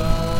Bye.